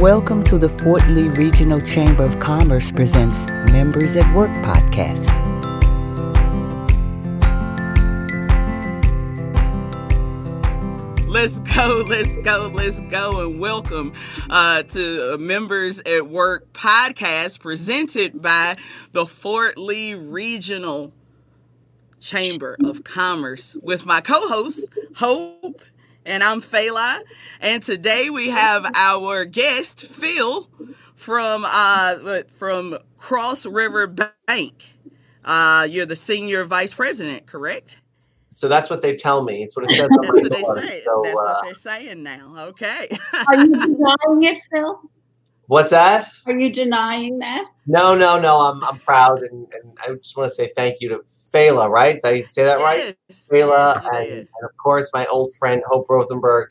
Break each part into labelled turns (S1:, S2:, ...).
S1: Welcome to the Fort Lee Regional Chamber of Commerce presents Members at Work podcast.
S2: Let's go, let's go, let's go, and welcome uh, to Members at Work podcast presented by the Fort Lee Regional Chamber of Commerce with my co host, Hope and I'm Fela. And today we have our guest Phil from uh from Cross River Bank. Uh, you're the senior vice president, correct?
S3: So that's what they tell me. It's what it says.
S2: that's what they say. So, that's uh, what they're saying now. Okay.
S4: Are you denying it, Phil?
S3: What's that?
S4: Are you denying that?
S3: No, no, no. I'm I'm proud, and, and I just want to say thank you to Fela, right? Did I say that right?
S2: Yes,
S3: Fela,
S2: yes,
S3: and, and, of course my old friend Hope Rothenberg.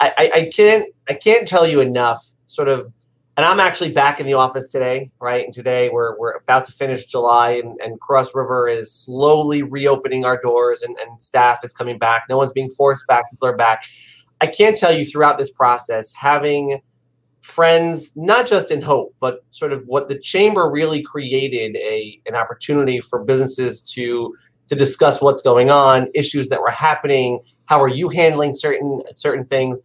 S3: I, I, I can't I can't tell you enough. Sort of, and I'm actually back in the office today, right? And today we're we're about to finish July, and, and Cross River is slowly reopening our doors, and, and staff is coming back. No one's being forced back; people are back. I can't tell you throughout this process having friends, not just in hope, but sort of what the chamber really created a an opportunity for businesses to to discuss what's going on, issues that were happening, how are you handling certain certain things,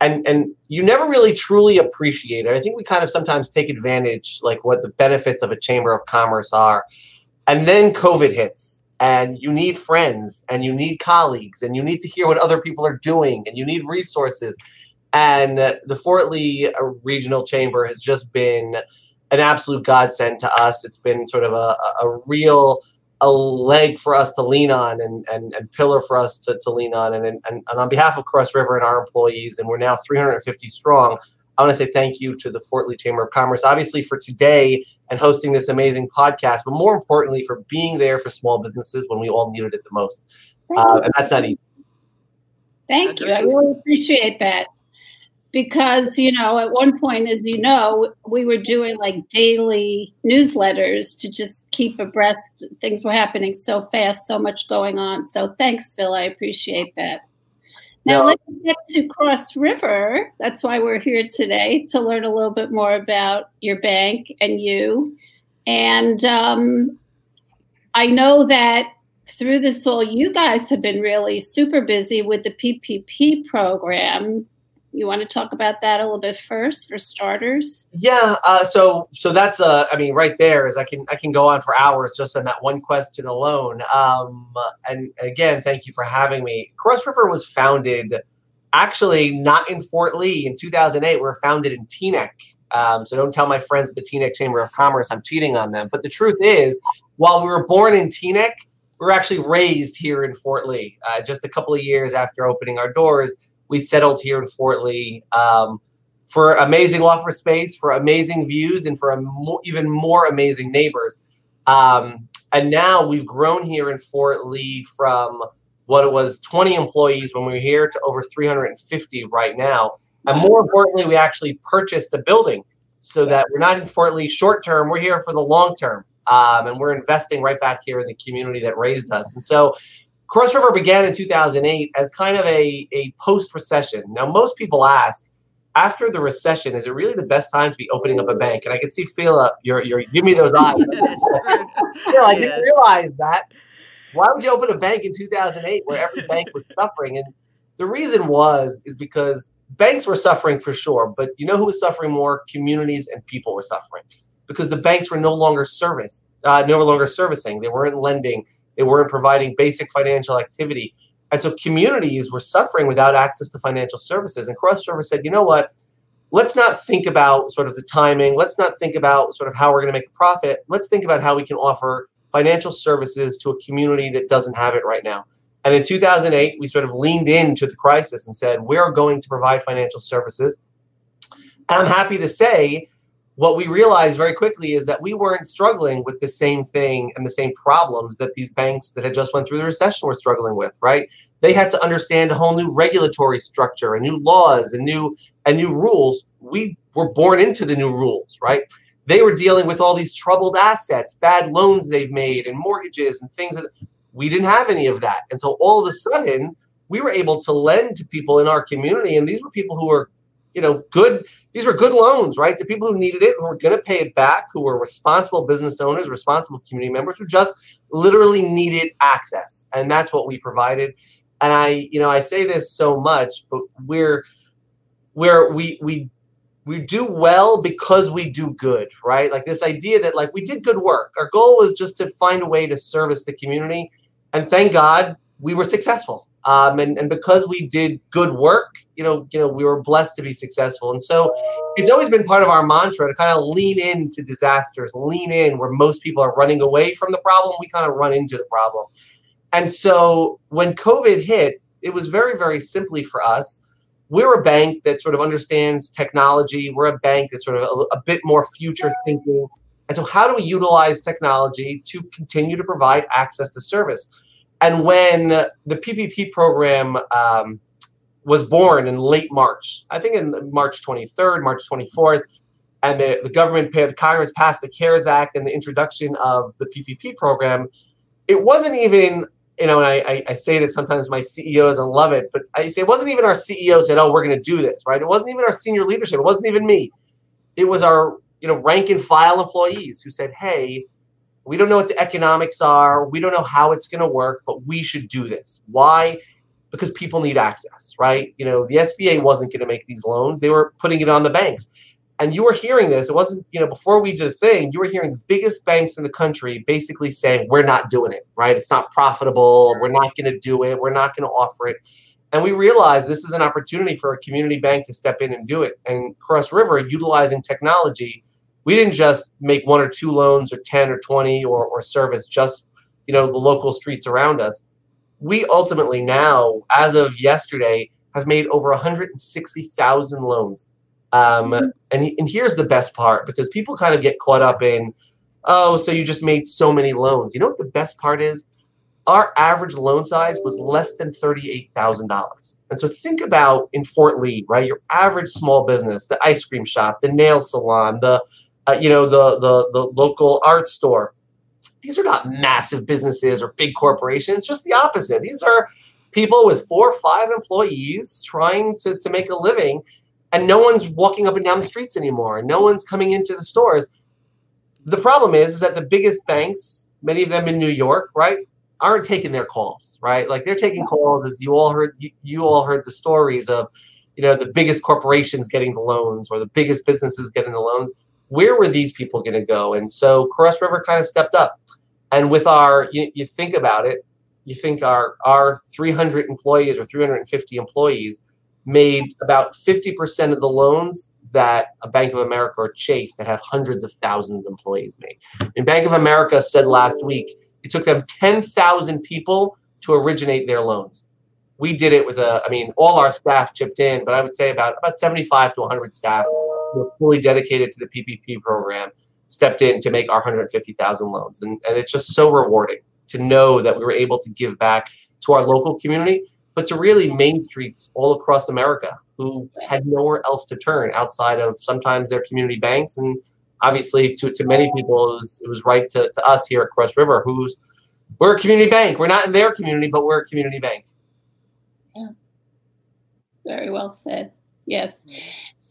S3: and and you never really truly appreciate it. I think we kind of sometimes take advantage, like what the benefits of a chamber of commerce are, and then COVID hits. And you need friends and you need colleagues and you need to hear what other people are doing and you need resources and the Fort Lee uh, Regional Chamber has just been an absolute godsend to us. It's been sort of a, a real a leg for us to lean on and, and, and pillar for us to, to lean on. And, and, and on behalf of Cross River and our employees, and we're now 350 strong, I want to say thank you to the Fort Lee Chamber of Commerce, obviously for today and hosting this amazing podcast, but more importantly for being there for small businesses when we all needed it the most. Uh, and that's not easy.
S4: Thank you. I really appreciate that because you know at one point as you know we were doing like daily newsletters to just keep abreast. Things were happening so fast so much going on. So thanks phil. I appreciate that. Now no. let's get to cross river. That's why we're here today to learn a little bit more about your bank and you. And um, i know that through this all you guys have been really super busy with the ppp program you want to talk about that a little bit first for starters?
S3: Yeah. Uh, so so that's uh, I mean, right there is I can I can go on for hours just on that one question alone. Um, and again, thank you for having me. Cross River was founded actually not in Fort Lee in 2008. We were founded in Teaneck. Um, so don't tell my friends at the Teaneck Chamber of Commerce I'm cheating on them. But the truth is, while we were born in Teaneck, we were actually raised here in Fort Lee. Uh, just a couple of years after opening our doors we settled here in Fort Lee um, for amazing office space, for amazing views, and for mo- even more amazing neighbors. Um, and now we've grown here in Fort Lee from what it was 20 employees when we were here to over 350 right now. And more importantly, we actually purchased a building so that we're not in Fort Lee short term, we're here for the long term. Um, and we're investing right back here in the community that raised us. And so Cross River began in 2008 as kind of a, a post recession. Now, most people ask, after the recession, is it really the best time to be opening up a bank? And I can see Phil, you're, you're give me those eyes. Phil, I didn't realize that. Why would you open a bank in 2008 where every bank was suffering? And the reason was is because banks were suffering for sure, but you know who was suffering more? Communities and people were suffering because the banks were no longer service, uh, no longer servicing. They weren't lending. They weren't providing basic financial activity. And so communities were suffering without access to financial services. And Cross River said, you know what? Let's not think about sort of the timing. Let's not think about sort of how we're going to make a profit. Let's think about how we can offer financial services to a community that doesn't have it right now. And in 2008, we sort of leaned into the crisis and said, we're going to provide financial services. And I'm happy to say what we realized very quickly is that we weren't struggling with the same thing and the same problems that these banks that had just went through the recession were struggling with right? They had to understand a whole new regulatory structure and new laws and new and new rules. We were born into the new rules right? They were dealing with all these troubled assets bad loans they've made and mortgages and things that we didn't have any of that. And so all of a sudden we were able to lend to people in our community and these were people who were you know, good. These were good loans, right, to people who needed it, who were going to pay it back, who were responsible business owners, responsible community members, who just literally needed access, and that's what we provided. And I, you know, I say this so much, but we're where we we we do well because we do good, right? Like this idea that like we did good work. Our goal was just to find a way to service the community, and thank God we were successful. Um, and, and because we did good work, you know, you know, we were blessed to be successful. And so it's always been part of our mantra to kind of lean into disasters, lean in where most people are running away from the problem. We kind of run into the problem. And so when COVID hit, it was very, very simply for us. We're a bank that sort of understands technology. We're a bank that's sort of a, a bit more future thinking. And so, how do we utilize technology to continue to provide access to service? And when the PPP program um, was born in late March, I think in March 23rd, March 24th, and the, the government, the Congress passed the CARES Act and the introduction of the PPP program, it wasn't even, you know, and I, I say this sometimes my CEO doesn't love it, but I say it wasn't even our CEO said, oh, we're going to do this, right? It wasn't even our senior leadership. It wasn't even me. It was our, you know, rank and file employees who said, hey, we don't know what the economics are. We don't know how it's going to work, but we should do this. Why? Because people need access, right? You know, the SBA wasn't going to make these loans. They were putting it on the banks. And you were hearing this. It wasn't, you know, before we did a thing, you were hearing the biggest banks in the country basically saying, we're not doing it, right? It's not profitable. We're not going to do it. We're not going to offer it. And we realized this is an opportunity for a community bank to step in and do it. And Cross River, utilizing technology, we didn't just make one or two loans or 10 or 20 or, or service just you know the local streets around us we ultimately now as of yesterday have made over 160000 loans um, mm-hmm. and, and here's the best part because people kind of get caught up in oh so you just made so many loans you know what the best part is our average loan size was less than $38,000. And so think about in Fort Lee, right? Your average small business, the ice cream shop, the nail salon, the uh, you know, the, the, the local art store. These are not massive businesses or big corporations, just the opposite. These are people with four or five employees trying to, to make a living, and no one's walking up and down the streets anymore. No one's coming into the stores. The problem is, is that the biggest banks, many of them in New York, right, aren't taking their calls, right? Like they're taking calls as you all heard you, you all heard the stories of, you know, the biggest corporations getting the loans or the biggest businesses getting the loans where were these people going to go? And so Cross River kind of stepped up. And with our, you, you think about it, you think our our 300 employees or 350 employees made about 50% of the loans that a Bank of America or Chase that have hundreds of thousands of employees made. And Bank of America said last week it took them 10,000 people to originate their loans. We did it with a, I mean, all our staff chipped in, but I would say about about 75 to 100 staff were fully dedicated to the PPP program stepped in to make our 150,000 loans. And, and it's just so rewarding to know that we were able to give back to our local community, but to really main streets all across America who had nowhere else to turn outside of sometimes their community banks. And obviously, to, to many people, it was, it was right to, to us here at Cross River, who's we're a community bank. We're not in their community, but we're a community bank.
S4: Yeah. Very well said. Yes.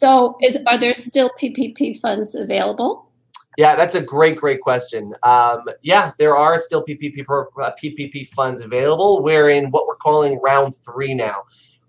S4: So, is are there still PPP funds available?
S3: Yeah, that's a great, great question. Um, yeah, there are still PPP uh, PPP funds available. We're in what we're calling round three now.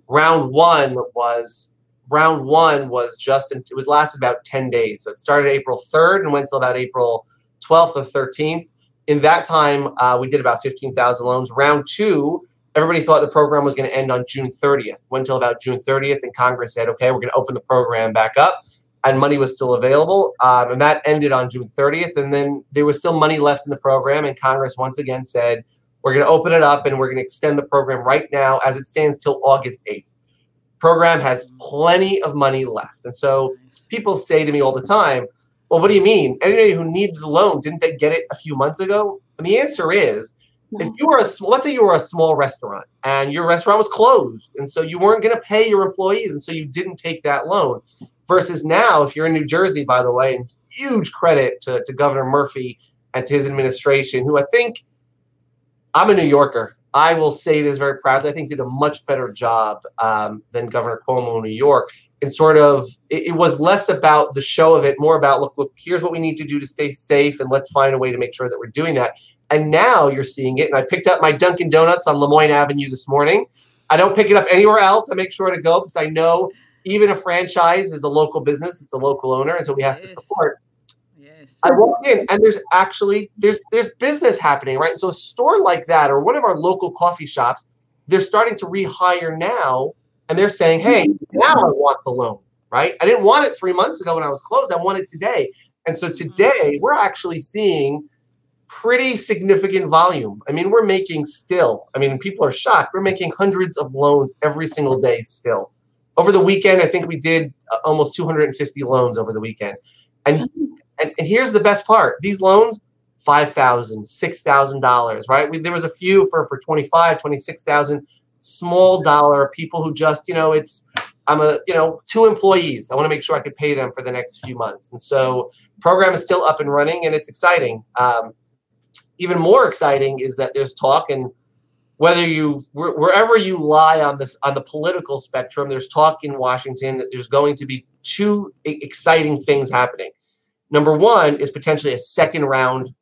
S3: Round one was round one was just in, it was lasted about ten days. So it started April third and went till about April twelfth or thirteenth. In that time, uh, we did about fifteen thousand loans. Round two everybody thought the program was going to end on June 30th. Went until about June 30th, and Congress said, okay, we're going to open the program back up. And money was still available. Um, and that ended on June 30th. And then there was still money left in the program. And Congress once again said, we're going to open it up and we're going to extend the program right now as it stands till August 8th. Program has plenty of money left. And so people say to me all the time, well, what do you mean? Anybody who needed a loan, didn't they get it a few months ago? And the answer is if you were a let's say you were a small restaurant and your restaurant was closed and so you weren't going to pay your employees and so you didn't take that loan versus now if you're in new jersey by the way and huge credit to, to governor murphy and to his administration who i think i'm a new yorker I will say this very proudly. I think did a much better job um, than Governor Cuomo in New York. And sort of, it, it, was less about the show of it, more about look, look, here's what we need to do to stay safe, and let's find a way to make sure that we're doing that. And now you're seeing it. And I picked up my Dunkin' Donuts on Lemoine Avenue this morning. I don't pick it up anywhere else. I make sure to go because I know even a franchise is a local business; it's a local owner, and so we have yes. to support. Yes. I walk in and there's actually there's there's business happening, right? So a store like that or one of our local coffee shops, they're starting to rehire now, and they're saying, "Hey, now I want the loan." Right? I didn't want it three months ago when I was closed. I want it today. And so mm-hmm. today we're actually seeing pretty significant volume. I mean, we're making still, I mean, people are shocked. We're making hundreds of loans every single day still. Over the weekend, I think we did uh, almost 250 loans over the weekend. And, and, and here's the best part these loans, $5,000, $6,000, right? We, there was a few for, for 25, 26,000 small dollar people who just, you know, it's, I'm a, you know, two employees. I want to make sure I could pay them for the next few months. And so program is still up and running and it's exciting. Um, even more exciting is that there's talk and whether you wherever you lie on this on the political spectrum there's talk in washington that there's going to be two exciting things happening. Number one is potentially a second round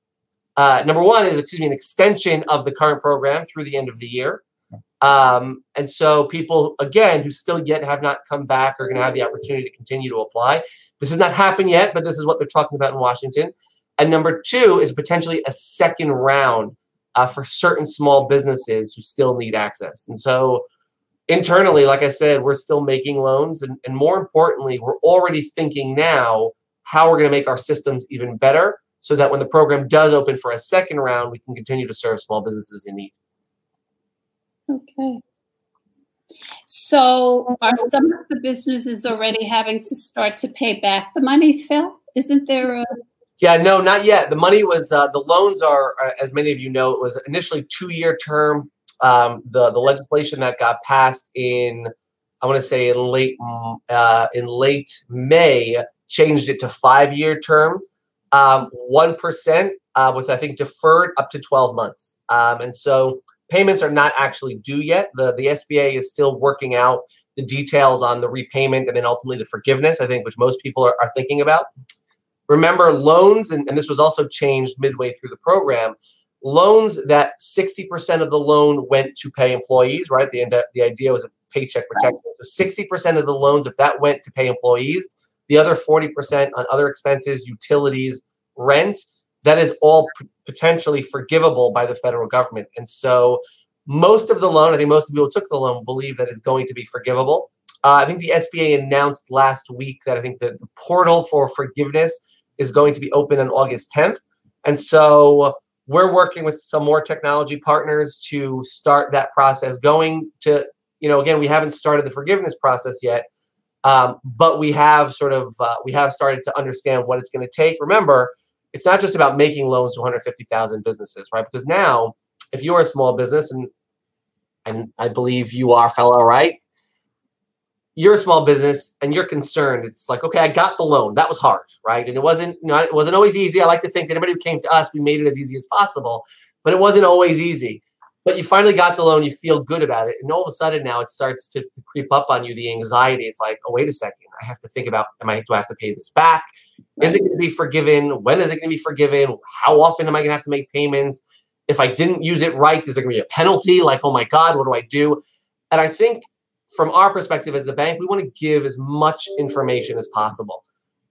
S3: uh, number one is excuse me an extension of the current program through the end of the year. Um, and so people again who still yet have not come back are going to have the opportunity to continue to apply. This has not happened yet but this is what they're talking about in washington and number two is potentially a second round uh, for certain small businesses who still need access. And so internally, like I said, we're still making loans. And, and more importantly, we're already thinking now how we're going to make our systems even better so that when the program does open for a second round, we can continue to serve small businesses in need.
S4: Okay. So are some of the businesses already having to start to pay back the money, Phil? Isn't there a
S3: yeah, no, not yet. The money was uh, the loans are, uh, as many of you know, it was initially two year term. Um, the the legislation that got passed in, I want to say in late uh, in late May changed it to five year terms, um, one um, uh, with I think deferred up to twelve months, um, and so payments are not actually due yet. The the SBA is still working out the details on the repayment and then ultimately the forgiveness. I think which most people are, are thinking about. Remember, loans, and, and this was also changed midway through the program, loans that 60% of the loan went to pay employees, right? The, the idea was a paycheck protection. So 60% of the loans, if that went to pay employees, the other 40% on other expenses, utilities, rent, that is all p- potentially forgivable by the federal government. And so most of the loan, I think most of the people who took the loan believe that it's going to be forgivable. Uh, I think the SBA announced last week that I think the, the portal for forgiveness is going to be open on August 10th. And so we're working with some more technology partners to start that process going to, you know, again, we haven't started the forgiveness process yet, um, but we have sort of, uh, we have started to understand what it's going to take. Remember, it's not just about making loans to 150,000 businesses, right? Because now, if you're a small business, and and I believe you are, Fela, right? You're a small business and you're concerned. It's like, okay, I got the loan. That was hard, right? And it wasn't, you know, it wasn't always easy. I like to think that anybody who came to us, we made it as easy as possible, but it wasn't always easy. But you finally got the loan, you feel good about it. And all of a sudden now it starts to, to creep up on you, the anxiety. It's like, oh, wait a second. I have to think about, am I, do I have to pay this back? Is it going to be forgiven? When is it going to be forgiven? How often am I going to have to make payments? If I didn't use it right, is there going to be a penalty? Like, oh my God, what do I do? And I think from our perspective as the bank, we want to give as much information as possible.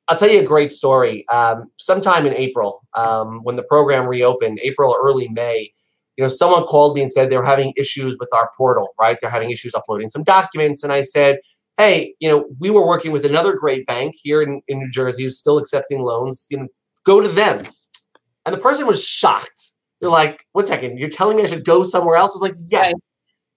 S3: I'll tell you a great story. Um, sometime in April, um, when the program reopened, April or early May, you know, someone called me and said they were having issues with our portal, right? They're having issues uploading some documents. And I said, hey, you know, we were working with another great bank here in, in New Jersey who's still accepting loans. You know, go to them. And the person was shocked. They're like, one second, you're telling me I should go somewhere else? I was like, yeah. Right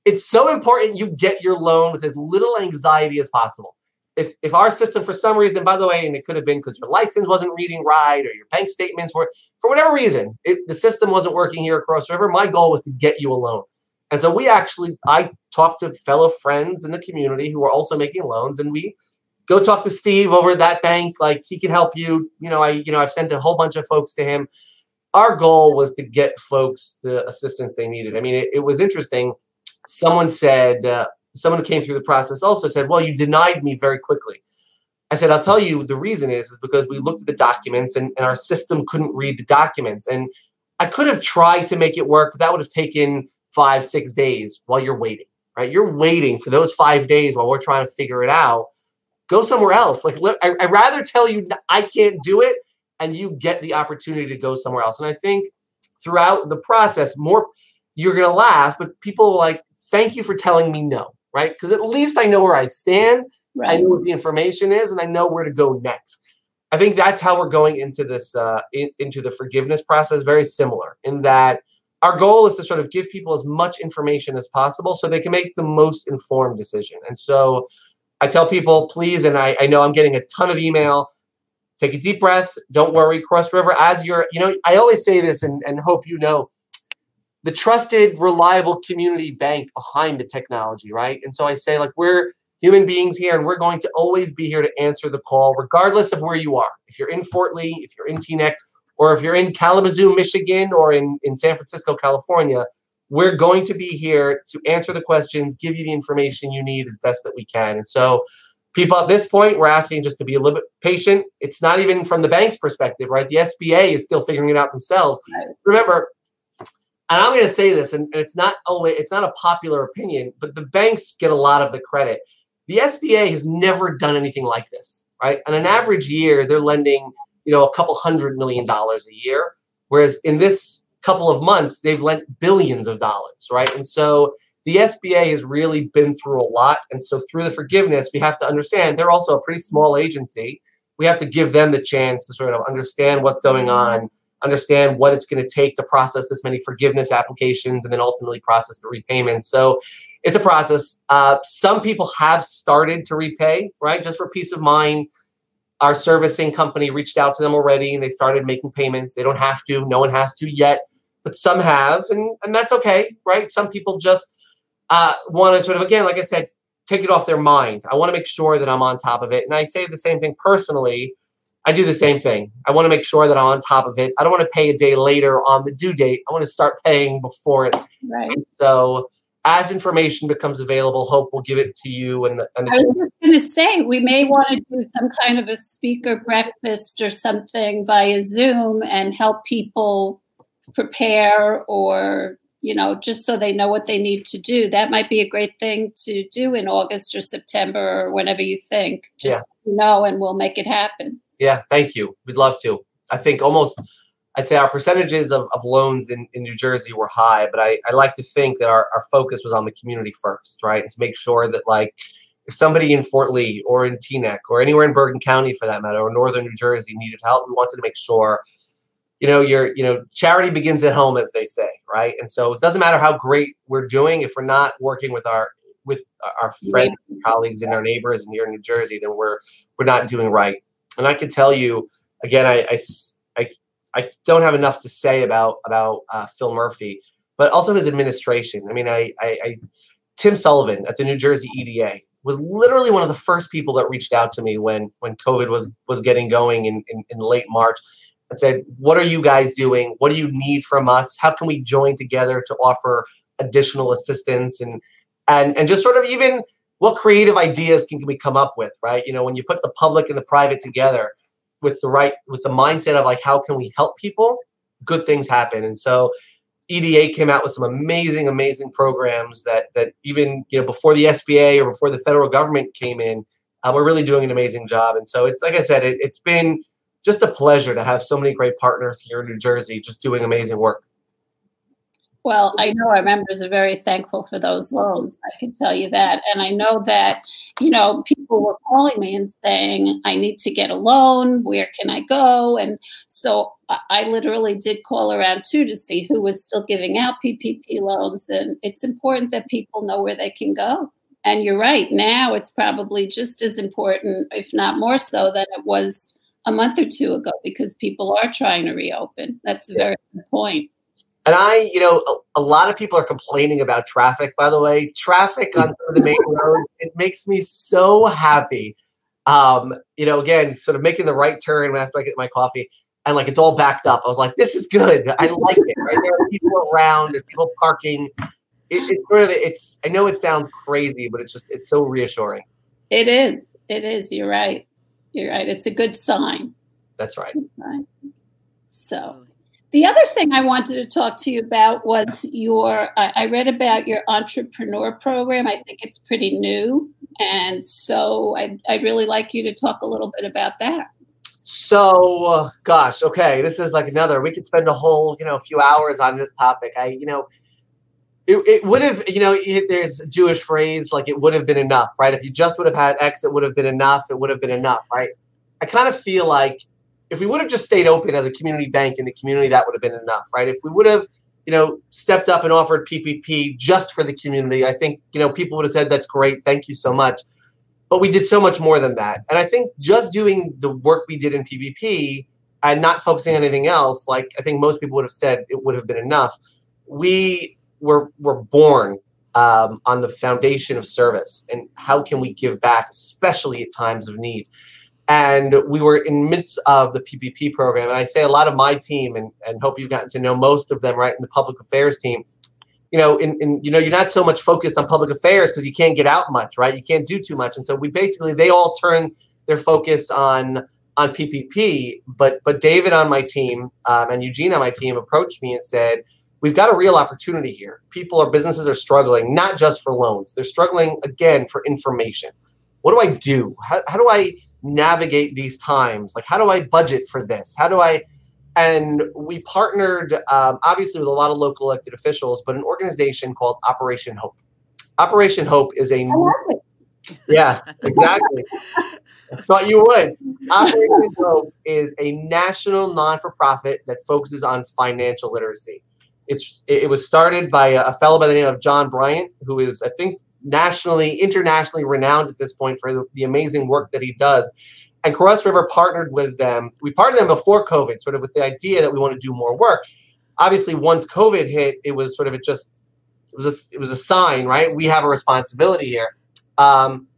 S3: it's so important you get your loan with as little anxiety as possible. If, if our system, for some reason, by the way, and it could have been because your license wasn't reading right or your bank statements were, for whatever reason, it, the system wasn't working here across the river, my goal was to get you a loan. And so we actually, I talked to fellow friends in the community who are also making loans, and we go talk to Steve over at that bank. Like he can help you. You know, I, you know, I've sent a whole bunch of folks to him. our goal was to get folks the assistance they needed. I mean, it, it was interesting. Someone said, uh, someone who came through the process also said, "Well, you denied me very quickly." I said, "I'll tell you the reason is is because we looked at the documents and, and our system couldn't read the documents, and I could have tried to make it work, but that would have taken five, six days while you're waiting. Right? You're waiting for those five days while we're trying to figure it out. Go somewhere else. Like, I, I'd rather tell you I can't do it." and you get the opportunity to go somewhere else. And I think throughout the process, more you're gonna laugh, but people like, thank you for telling me no, right? Because at least I know where I stand, right. I know what the information is, and I know where to go next. I think that's how we're going into this uh, in, into the forgiveness process. Very similar in that our goal is to sort of give people as much information as possible so they can make the most informed decision. And so I tell people, please, and I, I know I'm getting a ton of email take a deep breath. Don't worry. Cross River, as you're, you know, I always say this and, and hope you know the trusted, reliable community bank behind the technology, right? And so I say, like, we're human beings here and we're going to always be here to answer the call, regardless of where you are. If you're in Fort Lee, if you're in Teaneck, or if you're in Kalamazoo, Michigan, or in, in San Francisco, California, we're going to be here to answer the questions, give you the information you need as best that we can. And so people at this point we're asking just to be a little bit patient it's not even from the bank's perspective right the sba is still figuring it out themselves right. remember and i'm going to say this and, it's not always it's not a popular opinion but the banks get a lot of the credit the sba has never done anything like this right on an average year they're lending you know a couple hundred million dollars a year whereas in this couple of months they've lent billions of dollars right and so the SBA has really been through a lot. And so through the forgiveness, we have to understand they're also a pretty small agency. We have to give them the chance to sort of understand what's going mm-hmm. on, understand what it's going to take to process this many forgiveness applications, and then ultimately process the repayments. So it's a process. Uh, some people have started to repay, right? Just for peace of mind. Our servicing company reached out to them already and they started making payments. They don't have to, no one has to yet, but some have, and, and that's okay, right? Some people just uh, want to sort of again, like I said, take it off their mind. I want to make sure that I'm on top of it. And I say the same thing personally. I do the same thing. I want to make sure that I'm on top of it. I don't want to pay a day later on the due date. I want to start paying before it.
S4: Right.
S3: And so as information becomes available, Hope will give it to you. And, the, and the
S4: I was just going to say, we may want to do some kind of a speaker breakfast or something via Zoom and help people prepare or you know, just so they know what they need to do. That might be a great thing to do in August or September or whenever you think. Just yeah. know, and we'll make it happen.
S3: Yeah, thank you. We'd love to. I think almost, I'd say our percentages of, of loans in, in New Jersey were high, but I, I like to think that our, our focus was on the community first, right? And to make sure that, like, if somebody in Fort Lee or in Teaneck or anywhere in Bergen County for that matter, or northern New Jersey needed help, we wanted to make sure you know, your, you know, charity begins at home, as they say, right? And so it doesn't matter how great we're doing if we're not working with our with our friends, colleagues, and our neighbors, and here in New Jersey, then we're we're not doing right. And I can tell you again, I I, I, I don't have enough to say about about uh, Phil Murphy, but also his administration. I mean, I, I, I Tim Sullivan at the New Jersey EDA was literally one of the first people that reached out to me when when COVID was was getting going in, in, in late March and said, What are you guys doing? What do you need from us? How can we join together to offer additional assistance and and and just sort of even what creative ideas can, can we come up with, right? You know, when you put the public and the private together with the right with the mindset of like how can we help people, good things happen. And so EDA came out with some amazing, amazing programs that that even you know before the SBA or before the federal government came in, uh, we're really doing an amazing job. And so it's like I said, it, it's been just a pleasure to have so many great partners here in New Jersey just doing amazing work.
S4: Well, I know our members are very thankful for those loans. I can tell you that. And I know that, you know, people were calling me and saying, I need to get a loan. Where can I go? And so I literally did call around too to see who was still giving out PPP loans. And it's important that people know where they can go. And you're right. Now it's probably just as important, if not more so, than it was a month or two ago because people are trying to reopen. That's a very good point.
S3: And I, you know, a, a, lot of people are complaining about traffic, by the way. Traffic on the main roads, it makes me so happy. Um, you know, again, sort of making the right turn when I get my coffee. and like it's all backed up. I was like, this is good. I like it. Right? There are people around. There's people parking. It, it's sort of it's. I know it sounds crazy, but it's just it's so reassuring.
S4: It is. It is. You're right. You're right. It's a good sign.
S3: That's right.
S4: So, the other thing I wanted to talk to you about was your. I read about your entrepreneur program. I think it's pretty new, and so I I'd really like you to talk a little bit about that.
S3: So, uh, gosh, okay, this is like another. We could spend a whole, you know, few hours on this topic. I, you know, it, it would have, you know, it, there's a Jewish phrase like it would have been enough, right? If you just would have had X, it would have been enough. It would have been enough, right? I kind of feel like if we would have just stayed open as a community bank in the community, that would have been enough, right? If we would have, you know, stepped up and offered PPP just for the community, I think, you know, people would have said, that's great. Thank you so much but we did so much more than that. And I think just doing the work we did in PPP and not focusing on anything else, like I think most people would have said it would have been enough. We were were born um, on the foundation of service and how can we give back, especially at times of need. And we were in midst of the PPP program, and I say a lot of my team, and, and hope you've gotten to know most of them, right, in the public affairs team you know, in, in you know, you're not so much focused on public affairs because you can't get out much, right? You can't do too much, and so we basically they all turn their focus on on PPP. But but David on my team um, and Eugene on my team approached me and said, "We've got a real opportunity here. People or businesses are struggling, not just for loans. They're struggling again for information. What do I do? How, how do I navigate these times? Like, how do I budget for this? How do I and we partnered um, obviously with a lot of local elected officials, but an organization called Operation Hope. Operation Hope is a yeah, exactly. Thought you would. Operation Hope is a national non-for-profit that focuses on financial literacy. It's it was started by a fellow by the name of John Bryant, who is I think nationally, internationally renowned at this point for the amazing work that he does. And Cross River partnered with them. We partnered them before COVID, sort of with the idea that we want to do more work. Obviously, once COVID hit, it was sort of it just it was a, it was a sign, right? We have a responsibility here. Um,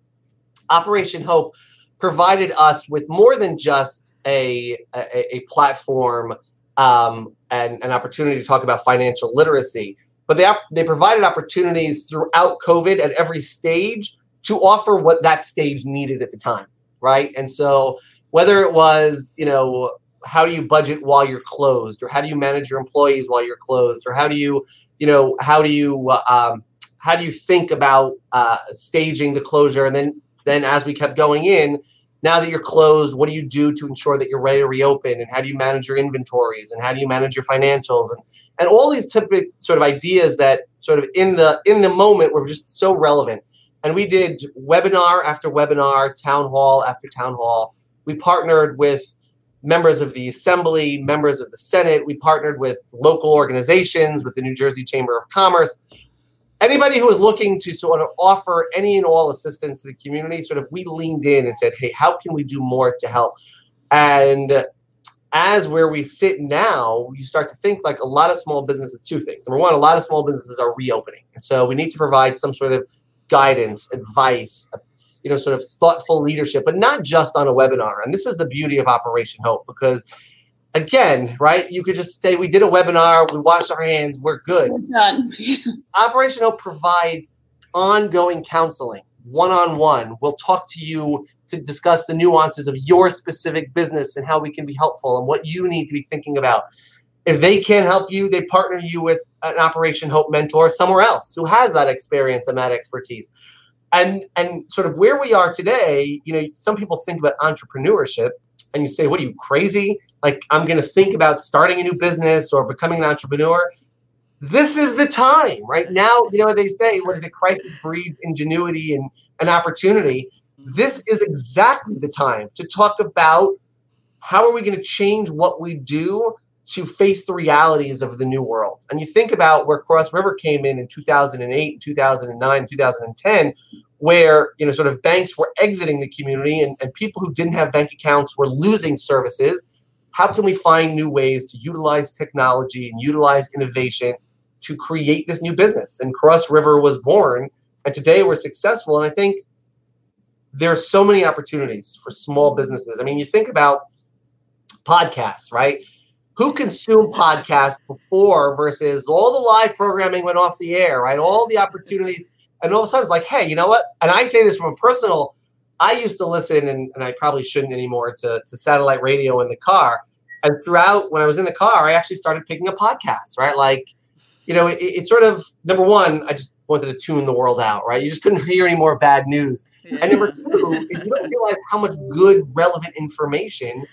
S3: Operation Hope provided us with more than just a a, a platform um, and an opportunity to talk about financial literacy, but they they provided opportunities throughout COVID at every stage to offer what that stage needed at the time right? And so whether it was, you know, how do you budget while you're closed, or how do you manage your employees while you're closed, or how do you, you know, how do you um, how do you think about uh, staging the closure, and then then as we kept going in, now that you're closed, what do you do to ensure that you're ready to reopen, and how do you manage your inventories, and how do you manage your financials, and and all these typical sort of ideas that sort of in the in the moment were just so relevant. And we did webinar after webinar, town hall after town hall. We partnered with members of the assembly, members of the Senate. We partnered with local organizations, with the New Jersey Chamber of Commerce. Anybody who was looking to sort of offer any and all assistance to the community, sort of we leaned in and said, hey, how can we do more to help? And as where we sit now, you start to think like a lot of small businesses, two things. Number one, a lot of small businesses are reopening. And so we need to provide some sort of guidance, advice, you know, sort of thoughtful leadership, but not just on a webinar. And this is the beauty of Operation Hope because again, right? You could just say we did a webinar, we washed our hands, we're good.
S4: We're done.
S3: Operation Hope provides ongoing counseling, one-on-one. We'll talk to you to discuss the nuances of your specific business and how we can be helpful and what you need to be thinking about. If they can't help you, they partner you with an Operation Hope mentor somewhere else who has that experience and that expertise. And and sort of where we are today, you know, some people think about entrepreneurship and you say, what are you crazy? Like I'm going to think about starting a new business or becoming an entrepreneur. This is the time, right now. You know they say, what is it? Crisis breeds ingenuity and an opportunity. This is exactly the time to talk about how are we going to change what we do to face the realities of the new world. And you think about where Cross River came in in 2008, 2009, 2010, where you know sort of banks were exiting the community and, and people who didn't have bank accounts were losing services. How can we find new ways to utilize technology and utilize innovation to create this new business? And Cross River was born, and today we're successful. And I think there are so many opportunities for small businesses. I mean, you think about podcasts, right? Who consumed podcasts before versus all the live programming went off the air, right? All the opportunities. And all of a sudden it's like, hey, you know what? And I say this from a personal, I used to listen, and, and I probably shouldn't anymore, to, to satellite radio in the car. And throughout, when I was in the car, I actually started picking up podcasts, right? Like, you know, it, it sort of, number one, I just wanted to tune the world out, right? You just couldn't hear any more bad news. And number two, you don't realize how much good, relevant information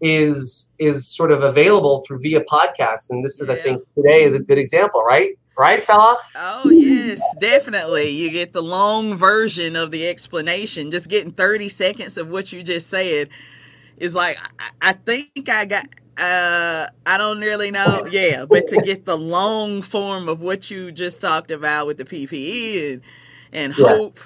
S3: is is sort of available through via podcasts. And this is, yeah. I think, today is a good example, right? Right, Fela?
S2: Oh yes, definitely. You get the long version of the explanation. Just getting 30 seconds of what you just said is like I, I think I got uh, I don't really know. Yeah, but to get the long form of what you just talked about with the PPE and and yeah. hope,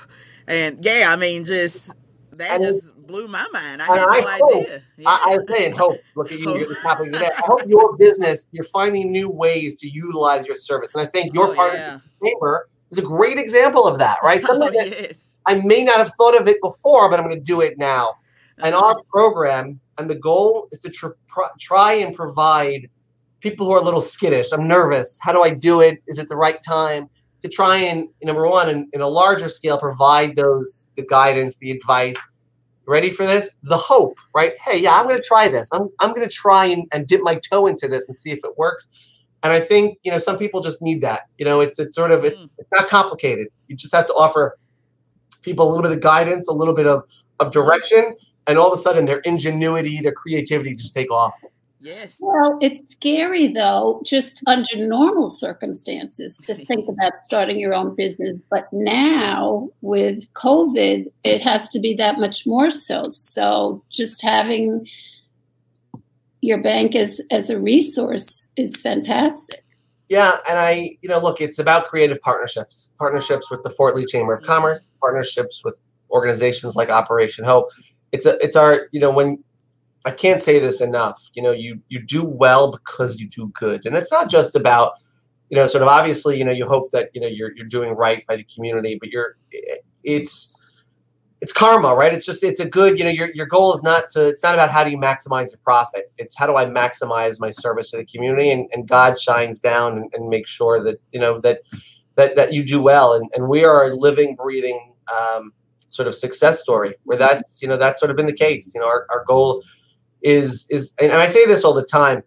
S2: and yeah, I mean, just that and just blew my mind. I had no I idea.
S3: yeah. I, I say and hope. Look at you, you get the topic today. I hope your business, you're finding new ways to utilize your service, and I think your oh, part yeah. of the chamber is a great example of that. Right? Something oh, yes. I may not have thought of it before, but I'm going to do it now. And uh-huh. our program and the goal is to tr- try and provide people who are a little skittish. I'm nervous. How do I do it? Is it the right time? To try and number one, in, in a larger scale, provide those the guidance, the advice. Ready for this? The hope, right? Hey, yeah, I'm going to try this. I'm I'm going to try and, and dip my toe into this and see if it works. And I think you know some people just need that. You know, it's it's sort of it's mm. it's not complicated. You just have to offer people a little bit of guidance, a little bit of of direction, and all of a sudden their ingenuity, their creativity just take off.
S2: Yes.
S4: Well, it's scary though, just under normal circumstances to think about starting your own business. But now with COVID, it has to be that much more so. So just having your bank as as a resource is fantastic.
S3: Yeah, and I, you know, look, it's about creative partnerships, partnerships with the Fort Lee Chamber of mm-hmm. Commerce, partnerships with organizations like Operation Hope it's a it's our you know when I can't say this enough. You know, you you do well because you do good, and it's not just about you know sort of obviously you know you hope that you know you're you're doing right by the community, but you're it's it's karma, right? It's just it's a good you know your your goal is not to it's not about how do you maximize your profit. It's how do I maximize my service to the community, and, and God shines down and, and makes sure that you know that that that you do well, and and we are a living, breathing. Um, sort of success story where that's you know that's sort of been the case you know our, our goal is is and i say this all the time.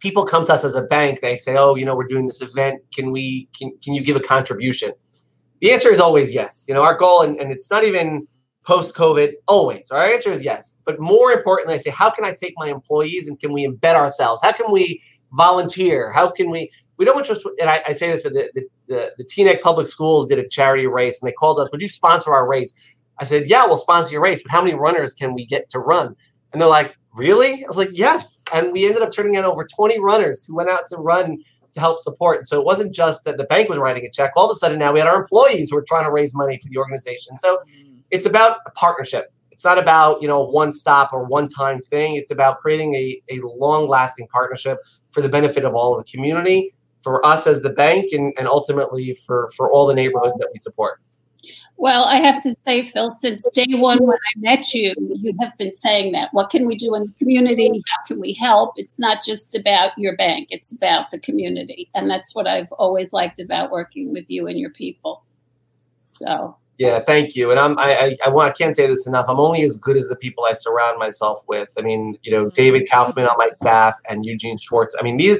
S3: People come to us as a bank they say oh you know we're doing this event. Can we can, can you give a contribution? The answer is always yes. You know our goal and, and it's not even post covid always. Our answer is yes. But more importantly i say how can i take my employees and can we embed ourselves? How can we volunteer? How can we we don't just and I, I say this for the, the the, the Public Schools did a charity race and they called us, would you sponsor our race? I said, yeah, we'll sponsor your race, but how many runners can we get to run? And they're like, really? I was like, yes. And we ended up turning in over 20 runners who went out to run to help support. And so it wasn't just that the bank was writing a check. All of a sudden now we had our employees who were trying to raise money for the organization. So mm. it's about a partnership. It's not about, you know, one stop or one time thing. It's about creating a, a long lasting partnership for the benefit of all of the community for us as the bank and, and ultimately for, for all the neighborhoods that we support.
S4: Well, I have to say, Phil, since day one when I met you, you have been saying that. What can we do in the community? How can we help? It's not just about your bank, it's about the community. And that's what I've always liked about working with you and your people. So.
S3: Yeah, thank you. And I'm I I, want I can't say this enough. I'm only as good as the people I surround myself with. I mean, you know, David Kaufman on my staff and Eugene Schwartz. I mean, these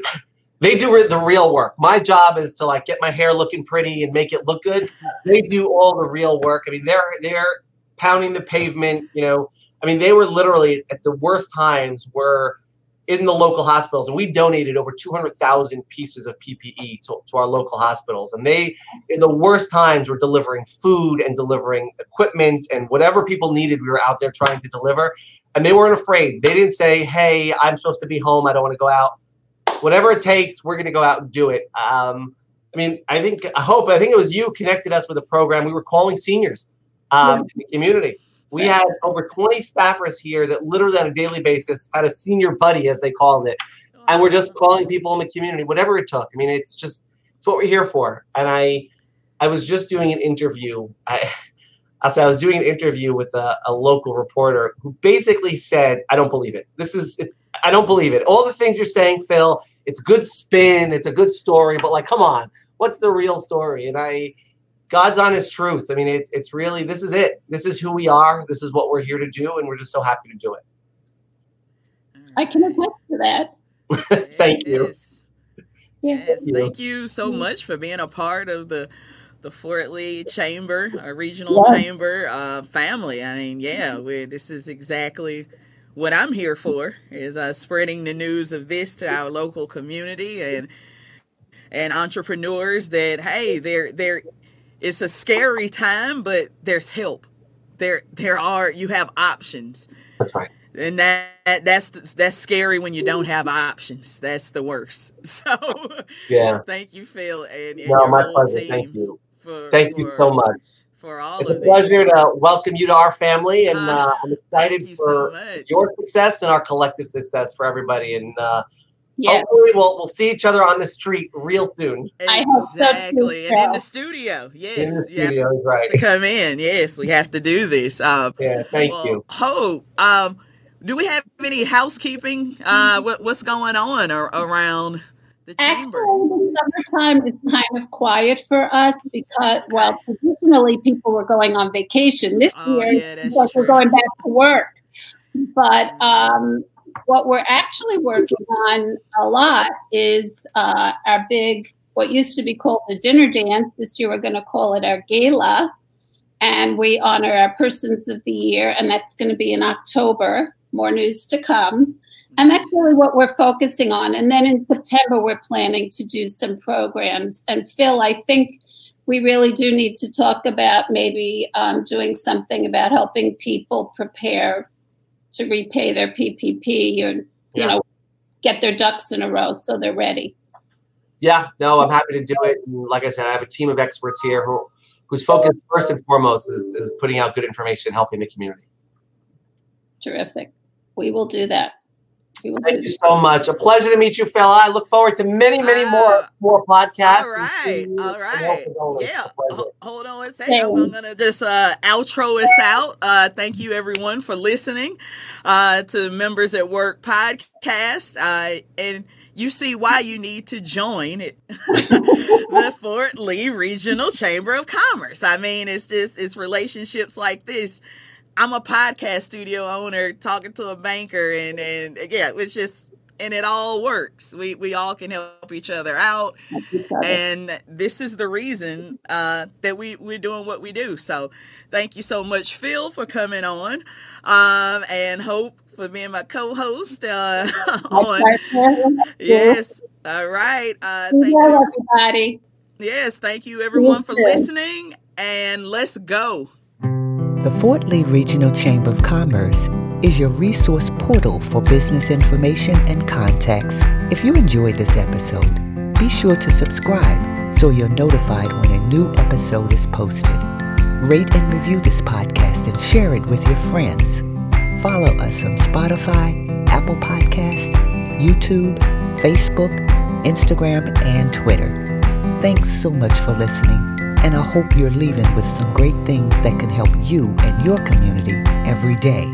S3: they do the real work. My job is to like get my hair looking pretty and make it look good. They do all the real work. I mean, they're they're pounding the pavement. You know, I mean, they were literally at the worst times were in the local hospitals, and we donated over two hundred thousand pieces of PPE to, to our local hospitals. And they, in the worst times, were delivering food and delivering equipment and whatever people needed. We were out there trying to deliver, and they weren't afraid. They didn't say, "Hey, I'm supposed to be home. I don't want to go out." Whatever it takes, we're going to go out and do it. Um, I mean, I think, I hope, I think it was you connected us with a program. We were calling seniors um, yeah. in the community. We had over 20 staffers here that literally on a daily basis had a senior buddy, as they called it. And we're just calling people in the community, whatever it took. I mean, it's just, it's what we're here for. And I, I was just doing an interview. I, I was doing an interview with a, a, local reporter who basically said, "I don't believe it. This is it, I don't believe it. All the things you're saying, Phil, it's good spin, it's a good story, but like, come on, what's the real story? And I, God's honest truth. I mean, it, it's really this is it. This is who we are. This is what we're here to do, and we're just so happy to do it.
S4: I can attest to that.
S3: Thank you.
S2: Yes. Yes, thank you so much for being a part of the the Fort Lee Chamber, a regional yeah. chamber uh, family. I mean, yeah, we, this is exactly what I'm here for is uh, spreading the news of this to our local community and and entrepreneurs that hey, there there it's a scary time, but there's help. There there are you have options.
S3: That's right.
S2: And that that's that's scary when you don't have options. That's the worst. So
S3: yeah,
S2: thank you, Phil, and, and
S3: no, my pleasure. Thank you. For, Thank for, you so much.
S2: For all of it.
S3: it's
S2: a
S3: pleasure to welcome you to our family, and uh, uh, I'm excited you for so your success and our collective success for everybody. And uh, yeah. hopefully, we'll we'll see each other on the street real soon.
S2: Exactly, and in the studio. Yes,
S3: in the studio, right?
S2: Come in, yes, we have to do this.
S3: Um, yeah, thank well, you.
S2: Hope. Um, do we have any housekeeping? Uh, what, what's going on or, around? The chamber?
S4: Actually, the summertime is kind of quiet for us because, well, traditionally people were going on vacation. This
S2: oh,
S4: year,
S2: yeah,
S4: we're going back to work. But um, what we're actually working on a lot is uh, our big, what used to be called the dinner dance. This year, we're going to call it our gala. And we honor our persons of the year, and that's going to be in October. More news to come. And that's really what we're focusing on. And then in September, we're planning to do some programs. And Phil, I think we really do need to talk about maybe um, doing something about helping people prepare to repay their PPP or, you yeah. know, get their ducks in a row so they're ready.
S3: Yeah, no, I'm happy to do it. And like I said, I have a team of experts here who, whose focus first and foremost is, is putting out good information, helping the community.
S4: Terrific. We will do that.
S3: Thank you so much. A pleasure to meet you, Fela. I look forward to many, many uh, more more podcasts.
S2: All right, all right. Yeah, hold on a second. I'm gonna just uh, outro us out. Uh, thank you, everyone, for listening uh, to Members at Work podcast. Uh, and you see why you need to join it, the Fort Lee Regional Chamber of Commerce. I mean, it's just it's relationships like this I'm a podcast studio owner talking to a banker, and and yeah, it's just and it all works. We we all can help each other out, and this is the reason uh, that we we're doing what we do. So, thank you so much, Phil, for coming on, um, and Hope for being my co-host uh, on. yes, all right. Uh,
S4: thank you, everybody.
S2: Yes, thank you, everyone, for listening, and let's go.
S1: The Fort Lee Regional Chamber of Commerce is your resource portal for business information and contacts. If you enjoyed this episode, be sure to subscribe so you're notified when a new episode is posted. Rate and review this podcast and share it with your friends. Follow us on Spotify, Apple Podcast, YouTube, Facebook, Instagram, and Twitter. Thanks so much for listening and I hope you're leaving with some great things that can help you and your community every day.